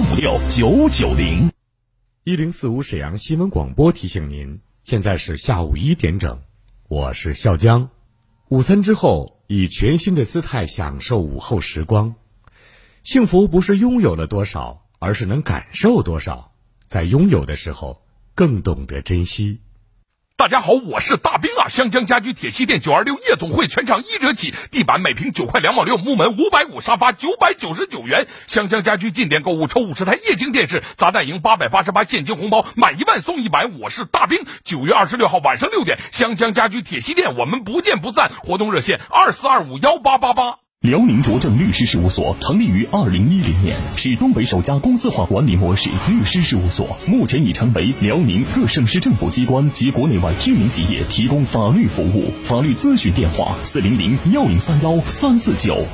五六九九零。一零四五沈阳新闻广播提醒您，现在是下午一点整，我是笑江。午餐之后，以全新的姿态享受午后时光。幸福不是拥有了多少，而是能感受多少。在拥有的时候，更懂得珍惜。大家好，我是大兵啊！湘江家居铁西店九二六夜总会全场一折起，地板每平九块两毛六，木门五百五，沙发九百九十九元。湘江家居进店购物抽五十台液晶电视，砸蛋赢八百八十八现金红包，满一万送一百。我是大兵。九月二十六号晚上六点，湘江家居铁西店，我们不见不散。活动热线二四二五幺八八八。辽宁卓正律师事务所成立于二零一零年，是东北首家公司化管理模式律师事务所，目前已成为辽宁各省市政府机关及国内外知名企业提供法律服务。法律咨询电话：四零零幺零三幺三四九。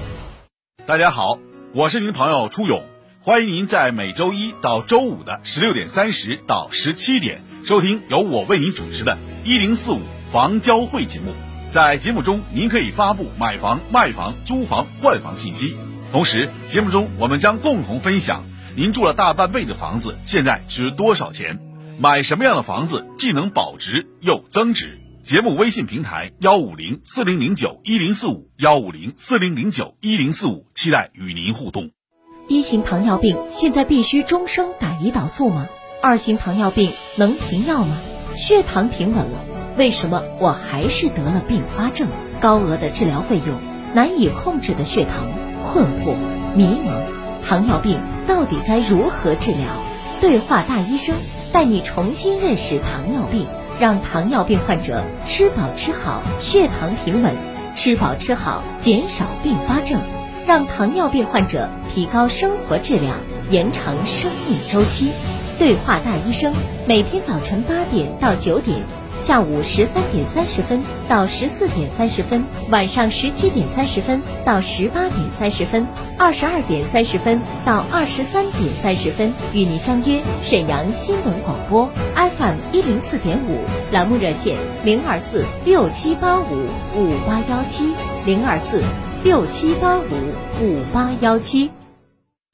大家好，我是您的朋友初勇，欢迎您在每周一到周五的十六点三十到十七点收听由我为您主持的“一零四五房交会”节目。在节目中，您可以发布买房、卖房、租房、换房信息。同时，节目中我们将共同分享您住了大半辈的房子现在值多少钱，买什么样的房子既能保值又增值。节目微信平台幺五零四零零九一零四五幺五零四零零九一零四五，期待与您互动。一型糖尿病现在必须终生打胰岛素吗？二型糖尿病能停药吗？血糖平稳了。为什么我还是得了并发症？高额的治疗费用，难以控制的血糖，困惑、迷茫，糖尿病到底该如何治疗？对话大医生，带你重新认识糖尿病，让糖尿病患者吃饱吃好，血糖平稳；吃饱吃好，减少并发症，让糖尿病患者提高生活质量，延长生命周期。对话大医生，每天早晨八点到九点。下午十三点三十分到十四点三十分，晚上十七点三十分到十八点三十分，二十二点三十分到二十三点三十分，与你相约沈阳新闻广播 FM 一零四点五，栏目热线零二四六七八五五八幺七零二四六七八五五八幺七。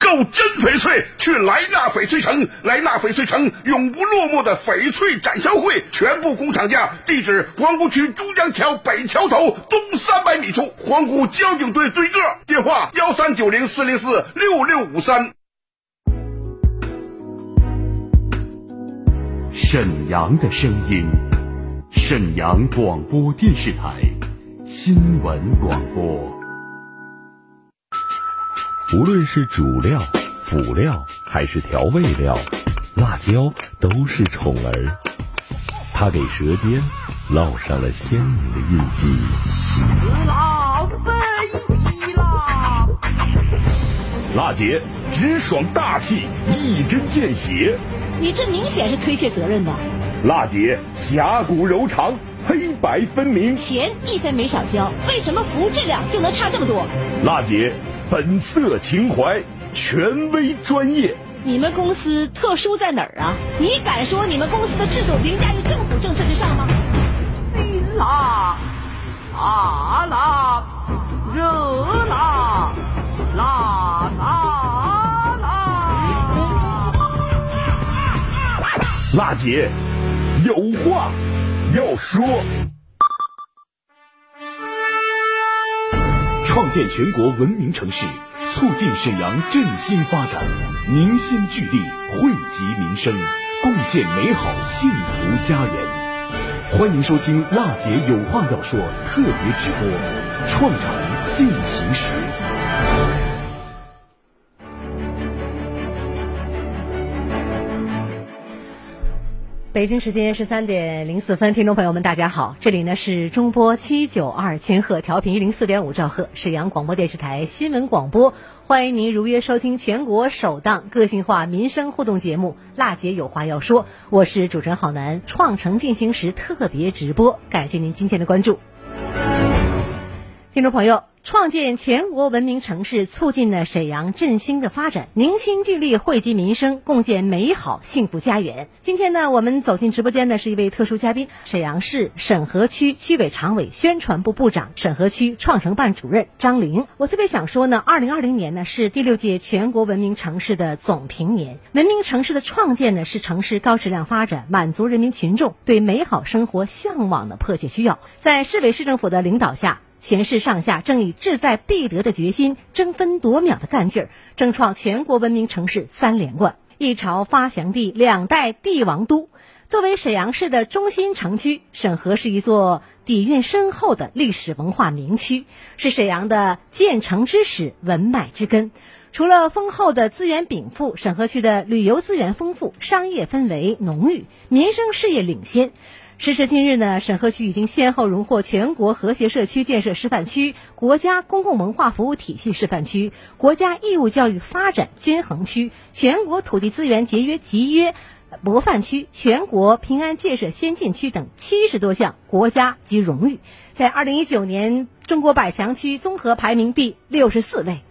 购真翡翠，去莱纳翡翠城。莱纳翡翠城永不落幕的翡翠展销会，全部工厂价。地址：皇姑区珠江桥北桥头东三百米处，皇姑交警队对个。电话：幺三九零四零四六六五三。沈阳的声音，沈阳广播电视台新闻广播。无论是主料、辅料还是调味料，辣椒都是宠儿。它给舌尖烙上了鲜明的印记。辣飞啦！辣姐直爽大气，一针见血。你这明显是推卸责任的。辣姐侠骨柔肠，黑白分明。钱一分没少交，为什么服务质量就能差这么多？辣姐。本色情怀，权威专业。你们公司特殊在哪儿啊？你敢说你们公司的制度凌驾于政府政策之上吗？辛辣，辣辣，热辣，辣辣辣。辣姐，有话要说。创建全国文明城市，促进沈阳振兴发展，凝心聚力，惠及民生，共建美好幸福家园。欢迎收听《娜姐有话要说》特别直播，创城进行时。北京时间十三点零四分，听众朋友们，大家好，这里呢是中波七九二千赫调频一零四点五兆赫沈阳广播电视台新闻广播，欢迎您如约收听全国首档个性化民生互动节目《辣姐有话要说》，我是主持人郝楠，创城进行时特别直播，感谢您今天的关注。听众朋友，创建全国文明城市，促进了沈阳振兴的发展，凝心聚力，惠及民生，共建美好幸福家园。今天呢，我们走进直播间的是一位特殊嘉宾，沈阳市沈河区区委常委、宣传部部长、沈河区创城办主任张玲。我特别想说呢，二零二零年呢是第六届全国文明城市的总评年，文明城市的创建呢是城市高质量发展，满足人民群众对美好生活向往的迫切需要。在市委市政府的领导下。全市上下正以志在必得的决心、争分夺秒的干劲儿，争创全国文明城市三连冠。一朝发祥地，两代帝王都。作为沈阳市的中心城区，沈河是一座底蕴深厚的历史文化名区，是沈阳的建城之始、文脉之根。除了丰厚的资源禀赋，沈河区的旅游资源丰富，商业氛围浓郁，民生事业领先。时至今日呢，沈河区已经先后荣获全国和谐社区建设示范区、国家公共文化服务体系示范区、国家义务教育发展均衡区、全国土地资源节约集约模范区、全国平安建设先进区等七十多项国家级荣誉，在二零一九年中国百强区综合排名第六十四位。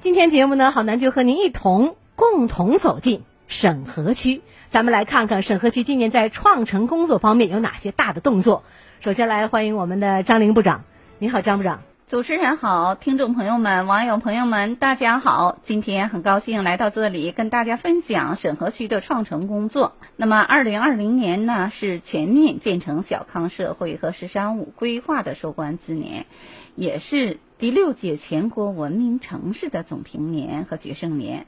今天节目呢，好男就和您一同共同走进沈河区。咱们来看看审核局今年在创城工作方面有哪些大的动作。首先来欢迎我们的张玲部长，你好，张部长。主持人好，听众朋友们、网友朋友们，大家好。今天很高兴来到这里，跟大家分享沈河区的创城工作。那么，二零二零年呢，是全面建成小康社会和“十三五”规划的收官之年，也是第六届全国文明城市的总评年和决胜年。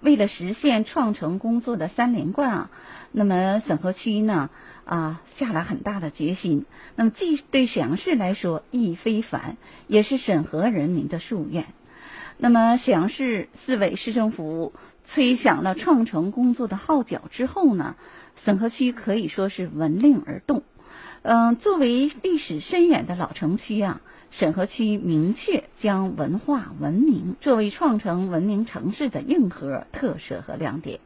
为了实现创城工作的三连冠啊，那么沈河区呢啊下了很大的决心。那么既对沈阳市来说意义非凡，也是沈河人民的夙愿。那么沈阳市市委市政府吹响了创城工作的号角之后呢，沈河区可以说是闻令而动。嗯，作为历史深远的老城区啊。沈河区明确将文化文明作为创城文明城市的硬核特色和亮点，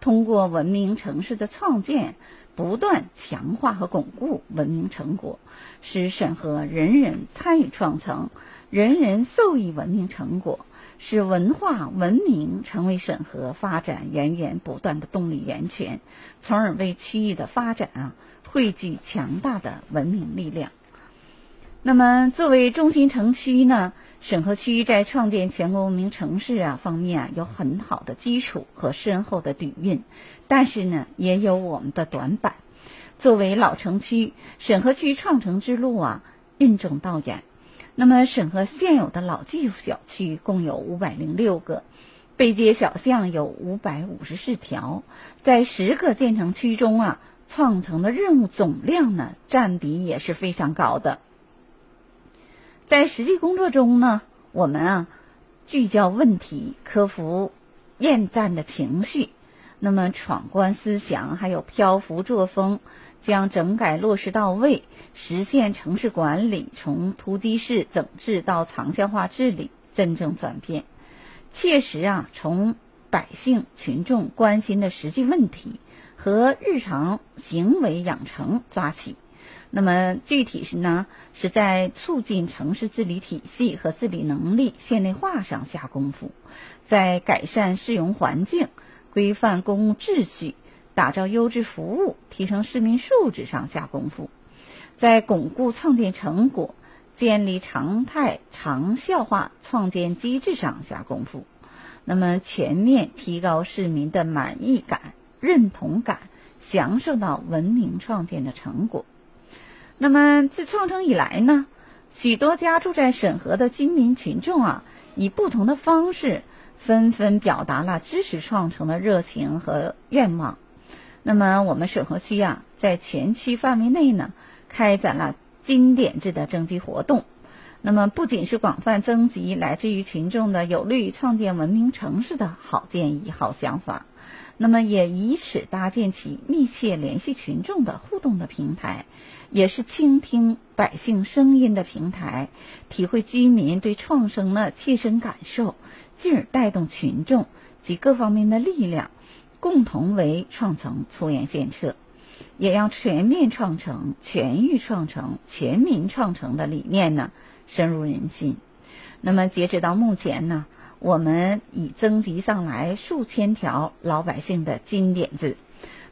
通过文明城市的创建，不断强化和巩固文明成果，使审核人人参与创城，人人受益文明成果，使文化文明成为审核发展源源不断的动力源泉，从而为区域的发展啊汇聚强大的文明力量。那么，作为中心城区呢，沈河区在创建全国文明城市啊方面啊有很好的基础和深厚的底蕴，但是呢，也有我们的短板。作为老城区，沈河区创城之路啊任重道远。那么，沈河现有的老旧小区共有五百零六个，背街小巷有五百五十四条，在十个建成区中啊，创城的任务总量呢占比也是非常高的。在实际工作中呢，我们啊聚焦问题，克服厌战的情绪，那么闯关思想还有漂浮作风，将整改落实到位，实现城市管理从突击式整治到长效化治理真正转变，切实啊从百姓群众关心的实际问题和日常行为养成抓起。那么具体是呢，是在促进城市治理体系和治理能力现代化上下功夫，在改善市容环境、规范公共秩序、打造优质服务、提升市民素质上下功夫，在巩固创建成果、建立常态长效化创建机制上下功夫。那么全面提高市民的满意感、认同感，享受到文明创建的成果。那么自创城以来呢，许多家住在沈河的居民群众啊，以不同的方式纷纷表达了支持创城的热情和愿望。那么我们沈河区啊，在全区范围内呢，开展了经典制的征集活动。那么不仅是广泛征集来自于群众的有利于创建文明城市的好建议、好想法。那么也以此搭建起密切联系群众的互动的平台，也是倾听百姓声音的平台，体会居民对创生的切身感受，进而带动群众及各方面的力量，共同为创城出言献策。也让全面创城、全域创城、全民创城的理念呢深入人心。那么截止到目前呢，我们已征集上来数千条老百姓的金点子。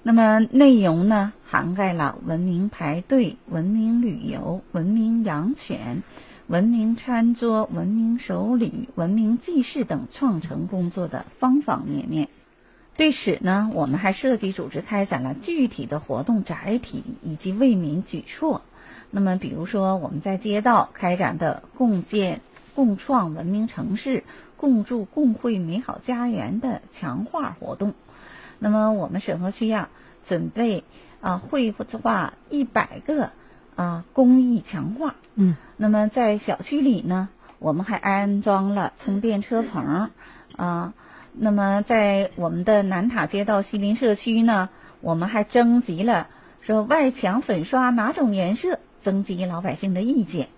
那么内容呢，涵盖了文明排队、文明旅游、文明养犬、文明餐桌、文明守礼、文明祭祀等创城工作的方方面面。对此呢，我们还设计组织开展了具体的活动载体以及为民举措。那么，比如说我们在街道开展的共建、共创文明城市、共筑共绘美好家园的强化活动。那么我们沈河区呀，准备啊绘画一百个啊公益强画。嗯。那么在小区里呢，我们还安装了充电车棚啊。那么在我们的南塔街道西林社区呢，我们还征集了说外墙粉刷哪种颜色，征集老百姓的意见。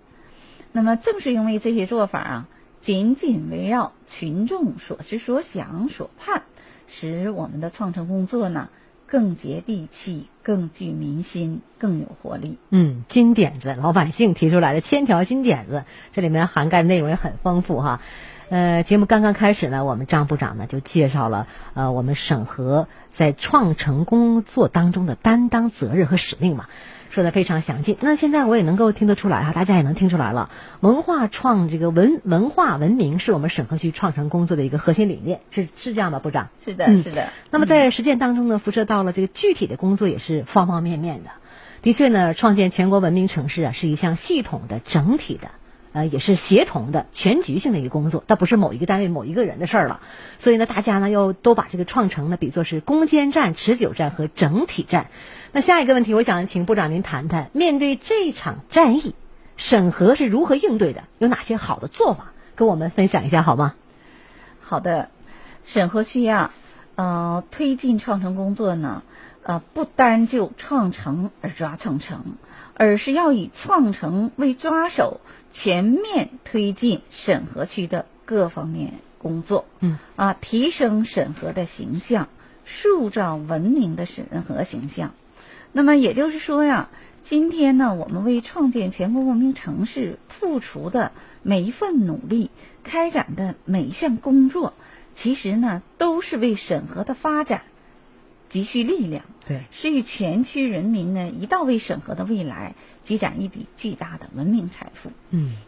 那么正是因为这些做法啊，紧紧围绕群众所思所想所盼。使我们的创城工作呢更接地气、更具民心、更有活力。嗯，金点子，老百姓提出来的千条金点子，这里面涵盖内容也很丰富哈。呃，节目刚刚开始呢，我们张部长呢就介绍了呃我们审核在创城工作当中的担当、责任和使命嘛。说的非常详尽，那现在我也能够听得出来哈，大家也能听出来了。文化创这个文文化文明是我们沈河区创城工作的一个核心理念，是是这样吧，部长？是的，是的。那么在实践当中呢，辐射到了这个具体的工作也是方方面面的。的确呢，创建全国文明城市啊，是一项系统的、整体的。呃，也是协同的、全局性的一个工作，它不是某一个单位、某一个人的事儿了。所以呢，大家呢要都把这个创城呢比作是攻坚战、持久战和整体战。那下一个问题，我想请部长您谈谈，面对这场战役，审核是如何应对的？有哪些好的做法，跟我们分享一下好吗？好的，审核区啊，呃，推进创城工作呢，呃，不单就创城而抓创城，而是要以创城为抓手。全面推进审核区的各方面工作，嗯啊，提升审核的形象，塑造文明的审核形象。那么也就是说呀，今天呢，我们为创建全国文明城市付出的每一份努力，开展的每一项工作，其实呢，都是为审核的发展积蓄力量。对，是与全区人民呢一道为审核的未来。积攒一笔巨大的文明财富。嗯，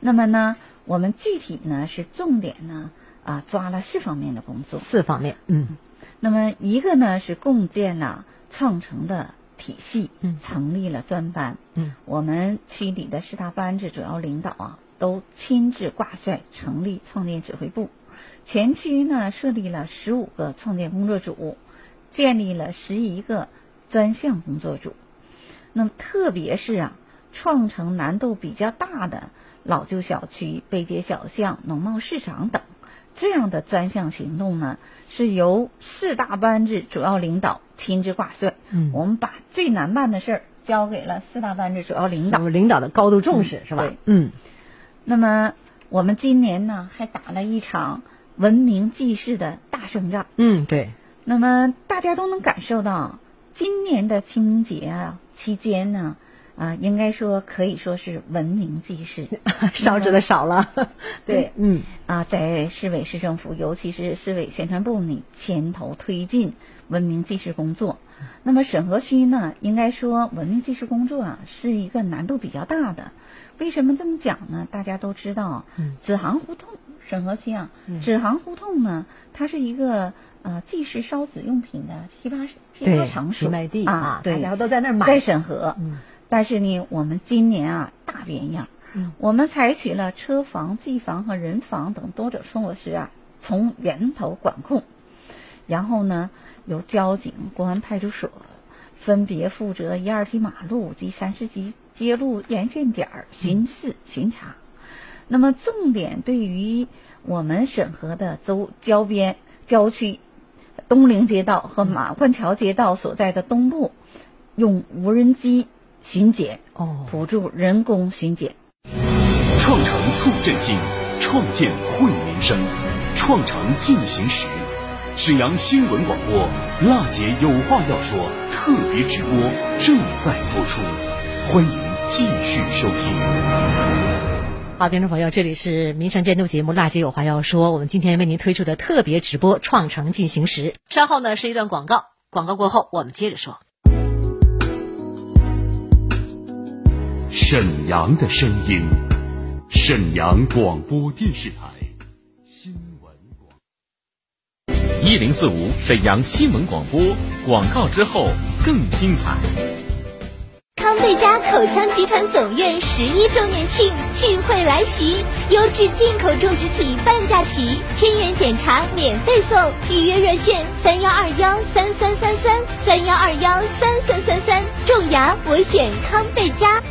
那么呢，我们具体呢是重点呢啊抓了四方面的工作。四方面，嗯，那么一个呢是共建了创城的体系，嗯，成立了专班，嗯，我们区里的四大班子主要领导啊都亲自挂帅成立创建指挥部，全区呢设立了十五个创建工作组，建立了十一个专项工作组。那么，特别是啊，创城难度比较大的老旧小区、背街小巷、农贸市场等这样的专项行动呢，是由四大班子主要领导亲自挂帅。嗯，我们把最难办的事儿交给了四大班子主要领导。领导的高度重视是吧？嗯。那么，我们今年呢，还打了一场文明祭祀的大胜仗。嗯，对。那么，大家都能感受到。今年的清明节啊期间呢，啊，应该说可以说是文明祭祀，烧纸的少了。对，嗯，啊，在市委市政府，尤其是市委宣传部呢，牵头推进文明祭祀工作。那么沈河区呢，应该说文明祭祀工作啊，是一个难度比较大的。为什么这么讲呢？大家都知道，子行胡同，沈河区啊，子行胡同呢，它是一个。呃，祭祀烧纸用品的批发批发场所啊，对，大家都在那儿买，在审核。嗯，但是呢，我们今年啊大变样，嗯，我们采取了车房、技房和人防等多种措施啊，从源头管控，然后呢，由交警、公安派出所分别负责一二级马路及三四级街路沿线点儿巡视巡查。那么，重点对于我们审核的周郊边郊区。东陵街道和马关桥街道所在的东部，用无人机巡检，哦，辅助人工巡检。创城促振兴，创建惠民生，创城进行时。沈阳新闻广播《辣姐有话要说》特别直播正在播出，欢迎继续收听。好，听众朋友，这里是民生监督节目《辣姐有话要说》，我们今天为您推出的特别直播《创城进行时》。稍后呢是一段广告，广告过后我们接着说。沈阳的声音，沈阳广播电视台新闻广，一零四五沈阳新闻广播广告之后更精彩。康贝佳口腔集团总院十一周年庆聚会来袭，优质进口种植体半价起，千元检查免费送，预约热线三幺二幺三三三三三幺二幺三三三三，种牙我选康贝佳。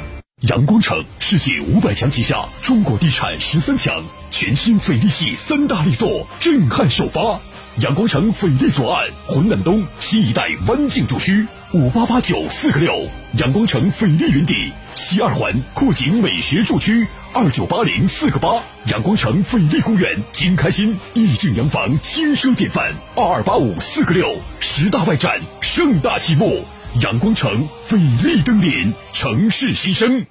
阳光城世界五百强旗下，中国地产十三强，全新翡丽系三大力作震撼首发。阳光城翡丽左岸浑南东新一代湾境住区五八八九四个六，阳光城翡丽云底西二环酷景美学住区二九八零四个八，阳光城翡丽公园金开心逸境洋房轻奢典范二二八五四个六，十大外展盛大启幕。阳光城菲力登临，城市新生。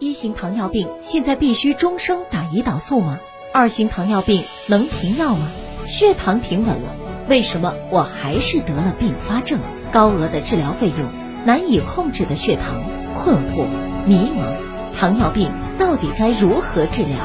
一型糖尿病现在必须终生打胰岛素吗？二型糖尿病能停药吗？血糖平稳了，为什么我还是得了并发症？高额的治疗费用，难以控制的血糖，困惑、迷茫，糖尿病到底该如何治疗？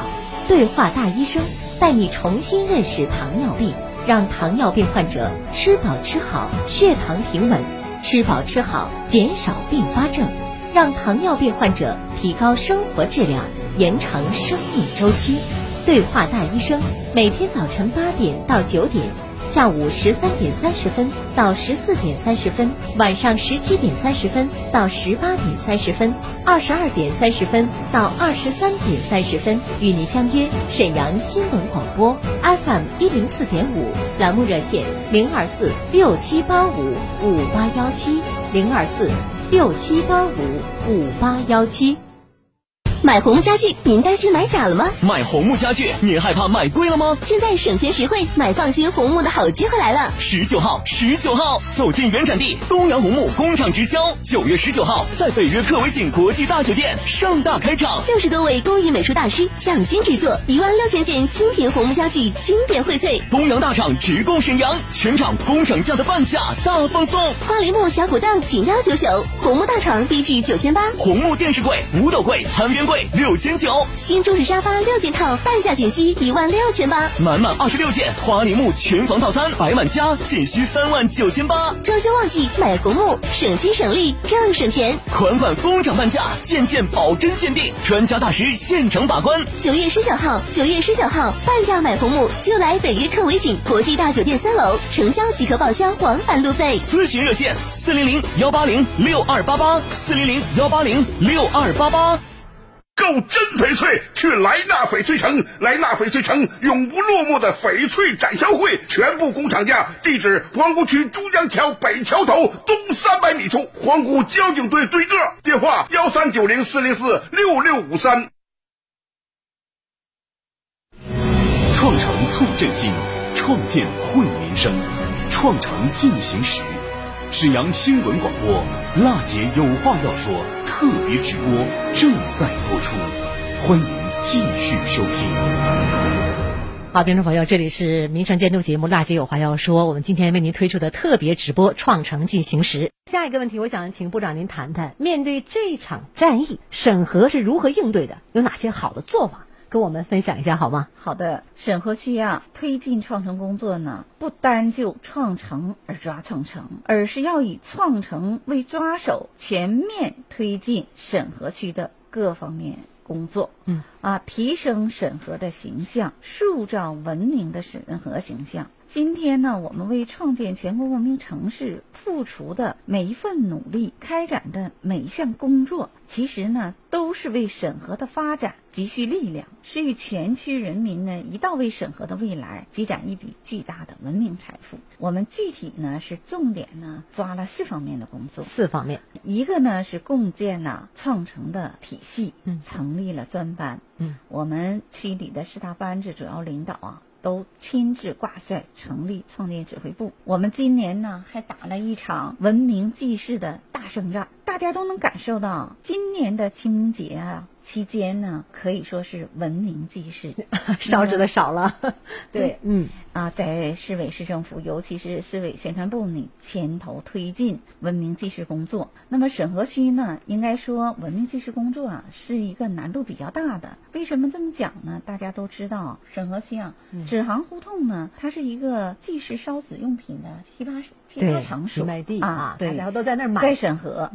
对话大医生，带你重新认识糖尿病，让糖尿病患者吃饱吃好，血糖平稳。吃饱吃好，减少并发症，让糖尿病患者提高生活质量，延长生命周期。对话大医生，每天早晨八点到九点，下午十三点三十分到十四点三十分，晚上十七点三十分到十八点三十分，二十二点三十分到二十三点三十分，与您相约沈阳新闻广播 FM 一零四点五，栏目热线零二四六七八五五八幺七零二四六七八五五八幺七。买红木家具，您担心买假了吗？买红木家具，您害怕买贵了吗？现在省钱实惠，买放心红木的好机会来了！十九号，十九号，走进原产地东阳红木工厂直销。九月十九号，在北约克维景国际大酒店盛大开场，六十多位工艺美术大师匠心制作，一万六千件精品红木家具经典荟萃。东阳大厂直供沈阳，全场工厂价的半价大放送。花梨木小骨凳仅幺九九，红木大床低至九千八，红木电视柜、五斗柜、餐边柜六千九，新中式沙发六件套半价仅需一万六千八，满满二十六件花梨木全房套餐摆满家仅需三万九千八。装修旺季买红木，省心省力更省钱，款款工厂半价，件件保真鉴定，专家大师现场把关。九月十九号，九月十九号半价买红木就来北约克维景国际大酒店三楼，成交即可报销往返路费。咨询热线四零零幺八零六二八八四零零幺八零六二八八。购真翡翠，去莱纳翡翠城，莱纳翡翠城永不落幕的翡翠展销会，全部工厂价，地址皇姑区珠江桥北桥头东三百米处，皇姑交警队对个，电话幺三九零四零四六六五三。创城促振兴，创建惠民生，创城进行时。沈阳新闻广播《辣姐有话要说》特别直播正在播出，欢迎继续收听。好，听众朋友，这里是民生监督节目《辣姐有话要说》，我们今天为您推出的特别直播《创城进行时》。下一个问题，我想请部长您谈谈，面对这场战役，审核是如何应对的？有哪些好的做法？跟我们分享一下好吗？好的，审核区啊，推进创城工作呢，不单就创城而抓创城，而是要以创城为抓手，全面推进审核区的各方面工作。嗯，啊，提升审核的形象，塑造文明的审核形象。今天呢，我们为创建全国文明城市付出的每一份努力，开展的每一项工作，其实呢，都是为审核的发展积蓄力量，是与全区人民呢一道为审核的未来积攒一笔巨大的文明财富。我们具体呢是重点呢抓了四方面的工作，四方面，一个呢是共建了创城的体系，嗯，成立了专班，嗯，我们区里的四大班子主要领导啊。都亲自挂帅成立创建指挥部。我们今年呢还打了一场文明济世的大胜仗，大家都能感受到今年的清明节啊期间呢，可以说是文明济世，烧纸的少了。对，嗯啊，在市委市政府，尤其是市委宣传部呢，牵头推进文明济世工作。那么沈河区呢，应该说文明济世工作啊，是一个难度比较大的。为什么这么讲呢？大家都知道，沈河区啊，纸行胡同呢，它是一个祭祀烧纸用品的批发批发场所卖地啊，对，然后都在那儿买，在沈河。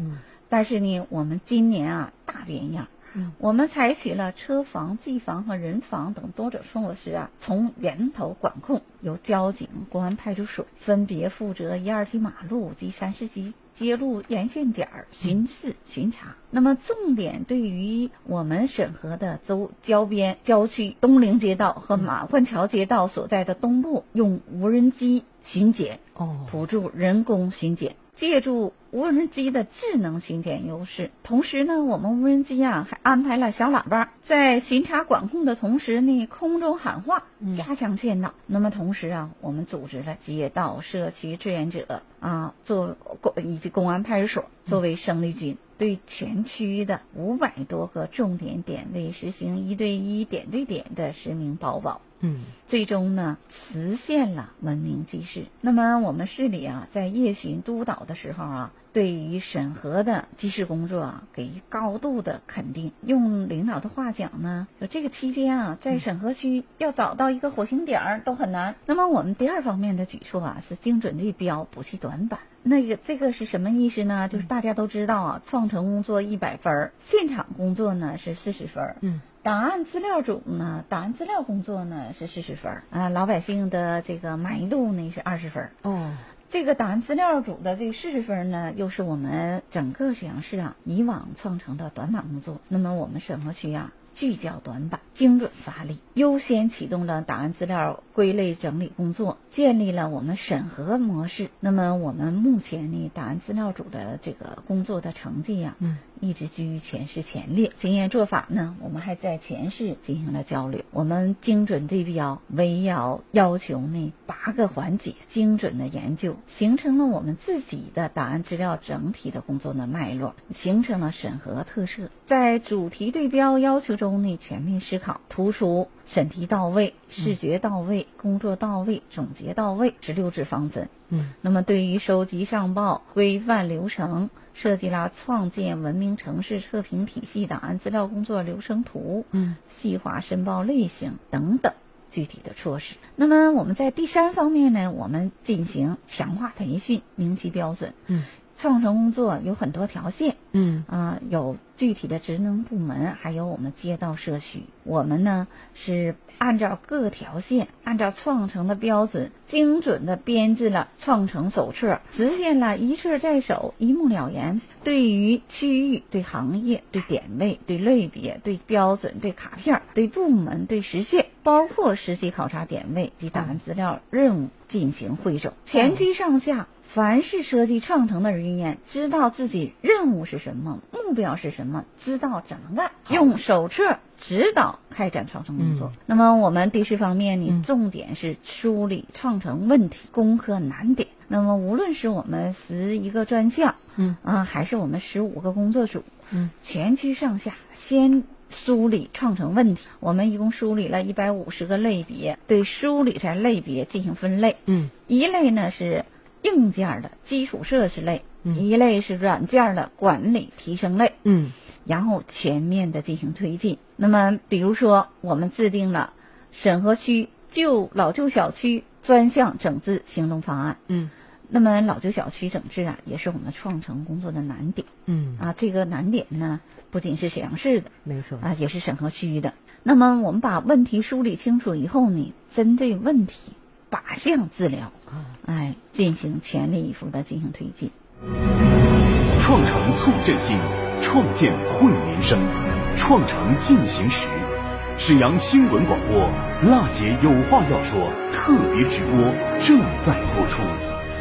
但是呢，我们今年啊，大变样。我们采取了车房、技防和人防等多种措施啊，从源头管控，由交警、公安派出所分别负责一二级马路及三四级街路沿线点儿巡视巡查。那么，重点对于我们审核的周郊边郊区东陵街道和马关桥街道所在的东部，用无人机巡检，哦，辅助人工巡检。借助无人机的智能巡检优势，同时呢，我们无人机啊还安排了小喇叭，在巡查管控的同时呢，空中喊话，加强劝导。那么同时啊，我们组织了街道、社区志愿者啊，做公以及公安派出所作为生力军，对全区的五百多个重点点位实行一对一、点对点的实名保保。嗯，最终呢，实现了文明祭祀。那么我们市里啊，在夜巡督导的时候啊，对于审核的祭祀工作啊，给予高度的肯定。用领导的话讲呢，就这个期间啊，在审核区要找到一个火星点儿都很难。那么我们第二方面的举措啊，是精准对标，补齐短板。那个这个是什么意思呢？就是大家都知道啊，创城工作一百分儿，现场工作呢是四十分儿。嗯。档案资料组呢，档案资料工作呢是四十分啊，老百姓的这个满意度呢是二十分哦。这个档案资料组的这个四十分呢，又是我们整个沈阳市啊以往创成的短板工作。那么我们沈河区啊，聚焦短板，精准发力，优先启动了档案资料归类整理工作，建立了我们审核模式。那么我们目前呢，档案资料组的这个工作的成绩呀，嗯。一直居于全市前列，经验做法呢，我们还在全市进行了交流。我们精准对标，围绕要求呢八个环节精准的研究，形成了我们自己的档案资料整体的工作的脉络，形成了审核特色。在主题对标要求中呢，全面思考，突出审题到位、视觉到位、工作到位、总结到位十六字方针。嗯，那么对于收集上报规范流程。设计了创建文明城市测评体系档案资料工作流程图，嗯，细化申报类型等等具体的措施。那么我们在第三方面呢，我们进行强化培训，明晰标准。嗯，创城工作有很多条线。嗯啊，有具体的职能部门，还有我们街道社区。我们呢是按照各条线，按照创城的标准，精准的编制了创城手册，实现了一册在手、一目了然。对于区域、对行业、对点位、对类别、对标准、对卡片、对部门、对实现，包括实际考察点位及档案资料任务进行汇总，全区上下。凡是设计创城的人员，知道自己任务是什么，目标是什么，知道怎么干，用手册指导开展创城工作。那么我们第四方面呢，重点是梳理创城问题、攻克难点。那么无论是我们十一个专项，嗯啊，还是我们十五个工作组，嗯，全区上下先梳理创城问题。我们一共梳理了一百五十个类别，对梳理在类别进行分类。嗯，一类呢是。硬件的基础设施类，一类是软件的管理提升类，嗯，然后全面的进行推进。那么，比如说，我们制定了审核区旧老旧小区专项整治行动方案，嗯，那么老旧小区整治啊，也是我们创城工作的难点，嗯啊，这个难点呢，不仅是沈阳市的，没错啊，也是审核区的。那么，我们把问题梳理清楚以后呢，针对问题。靶向治疗，哎，进行全力以赴的进行推进。创城促振兴，创建惠民生，创城进行时，沈阳新闻广播娜姐有话要说特别直播正在播出，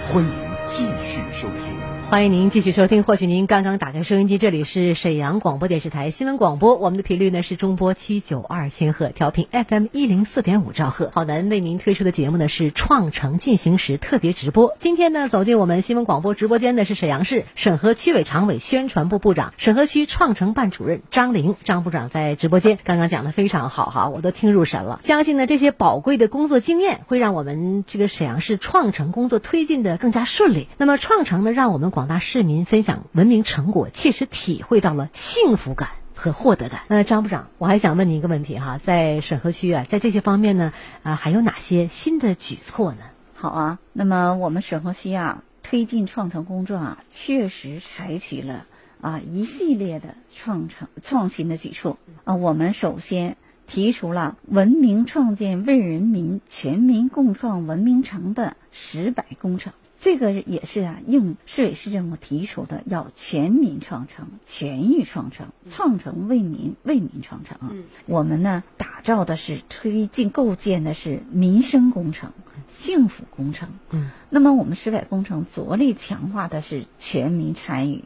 欢迎继续收听。欢迎您继续收听，或许您刚刚打开收音机，这里是沈阳广播电视台新闻广播，我们的频率呢是中波七九二千赫，调频 FM 一零四点五兆赫。好南为您推出的节目呢是《创城进行时》特别直播。今天呢走进我们新闻广播直播间的是沈阳市沈河区委常委、宣传部部长、沈河区创城办主任张玲，张部长在直播间刚刚讲的非常好哈，我都听入神了。相信呢这些宝贵的工作经验会让我们这个沈阳市创城工作推进的更加顺利。那么创城呢，让我们广大市民分享文明成果，切实体会到了幸福感和获得感。那张部长，我还想问您一个问题哈，在沈河区啊，在这些方面呢，啊，还有哪些新的举措呢？好啊，那么我们沈河区啊，推进创城工作啊，确实采取了啊一系列的创城创新的举措啊。我们首先提出了文明创建为人民、全民共创文明城的十百工程。这个也是啊，应市委市政府提出的，要全民创城、全域创城、创城为民、为民创城。嗯，我们呢，打造的是推进构建的是民生工程、幸福工程。嗯，那么我们十百工程着力强化的是全民参与，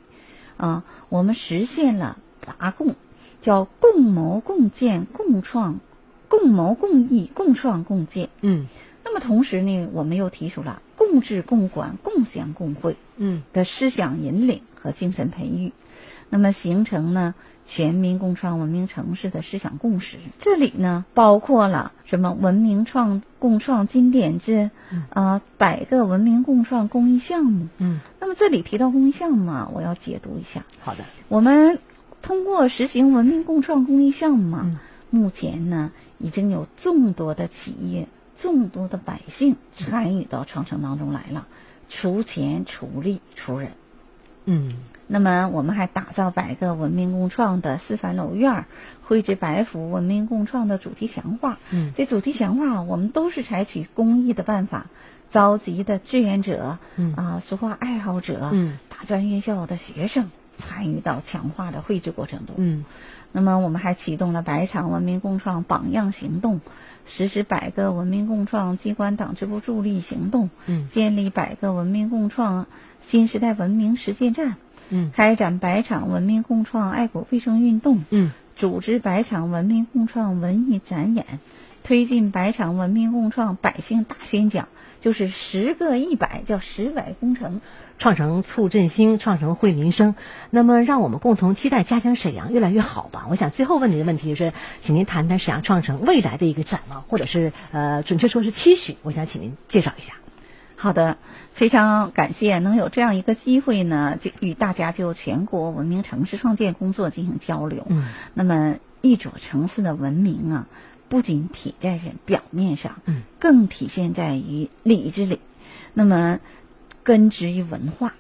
啊，我们实现了八共，叫共谋共建共创、共谋共益共创共建。嗯，那么同时呢，我们又提出了。共治共管共享共惠，嗯的思想引领和精神培育，那么形成呢全民共创文明城市的思想共识。这里呢包括了什么文明创共创金点子，啊百个文明共创公益项目。嗯，那么这里提到公益项目啊，我要解读一下。好的，我们通过实行文明共创公益项目嘛，目前呢已经有众多的企业。众多的百姓参与到创城当中来了，出钱出力出人，嗯，那么我们还打造百个文明共创的示范楼院，绘制百幅文明共创的主题墙画，嗯，这主题墙画我们都是采取公益的办法，召集的志愿者，嗯。啊，书画爱好者，嗯，大专院校的学生参与到墙画的绘制过程中，嗯，那么我们还启动了百场文明共创榜样行动。实施百个文明共创机关党支部助力行动，嗯，建立百个文明共创新时代文明实践站，嗯，开展百场文明共创爱国卫生运动，嗯，组织百场文明共创文艺展演，推进百场文明共创百姓大宣讲，就是十个一百叫十百工程。创城促振兴，创城惠民生。那么，让我们共同期待家乡沈阳越来越好吧。我想最后问您的问题就是，请您谈谈沈阳创城未来的一个展望，或者是呃，准确说是期许。我想请您介绍一下。好的，非常感谢能有这样一个机会呢，就与大家就全国文明城市创建工作进行交流。嗯，那么一座城市的文明啊，不仅体在表面上，嗯，更体现在于里之里。那么。根植于文化，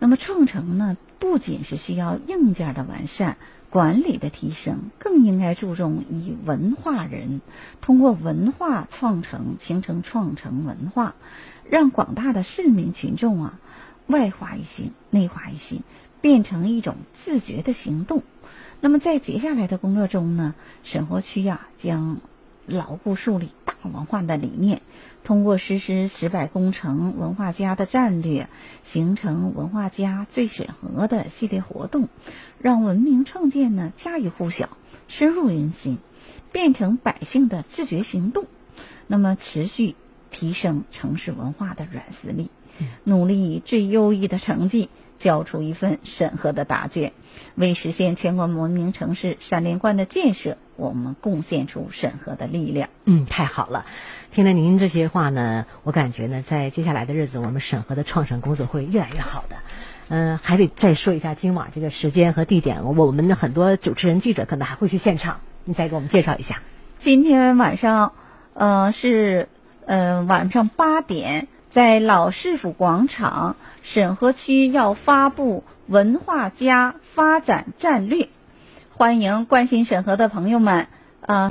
那么创城呢，不仅是需要硬件的完善、管理的提升，更应该注重以文化人，通过文化创城，形成创城文化，让广大的市民群众啊，外化于心，内化于心，变成一种自觉的行动。那么在接下来的工作中呢，沈河区呀，将牢固树立大文化的理念。通过实施“十百工程”文化家的战略，形成“文化家最审核”的系列活动，让文明创建呢家喻户晓、深入人心，变成百姓的自觉行动。那么，持续提升城市文化的软实力，努力以最优异的成绩交出一份审核的答卷，为实现全国文明城市三连冠的建设。我们贡献出审核的力量。嗯，太好了。听了您这些话呢，我感觉呢，在接下来的日子，我们审核的创审工作会越来越好的。嗯，还得再说一下今晚这个时间和地点。我们的很多主持人、记者可能还会去现场，你再给我们介绍一下。今天晚上，呃，是呃晚上八点，在老市府广场，审核区要发布文化家发展战略。欢迎关心审核的朋友们，啊。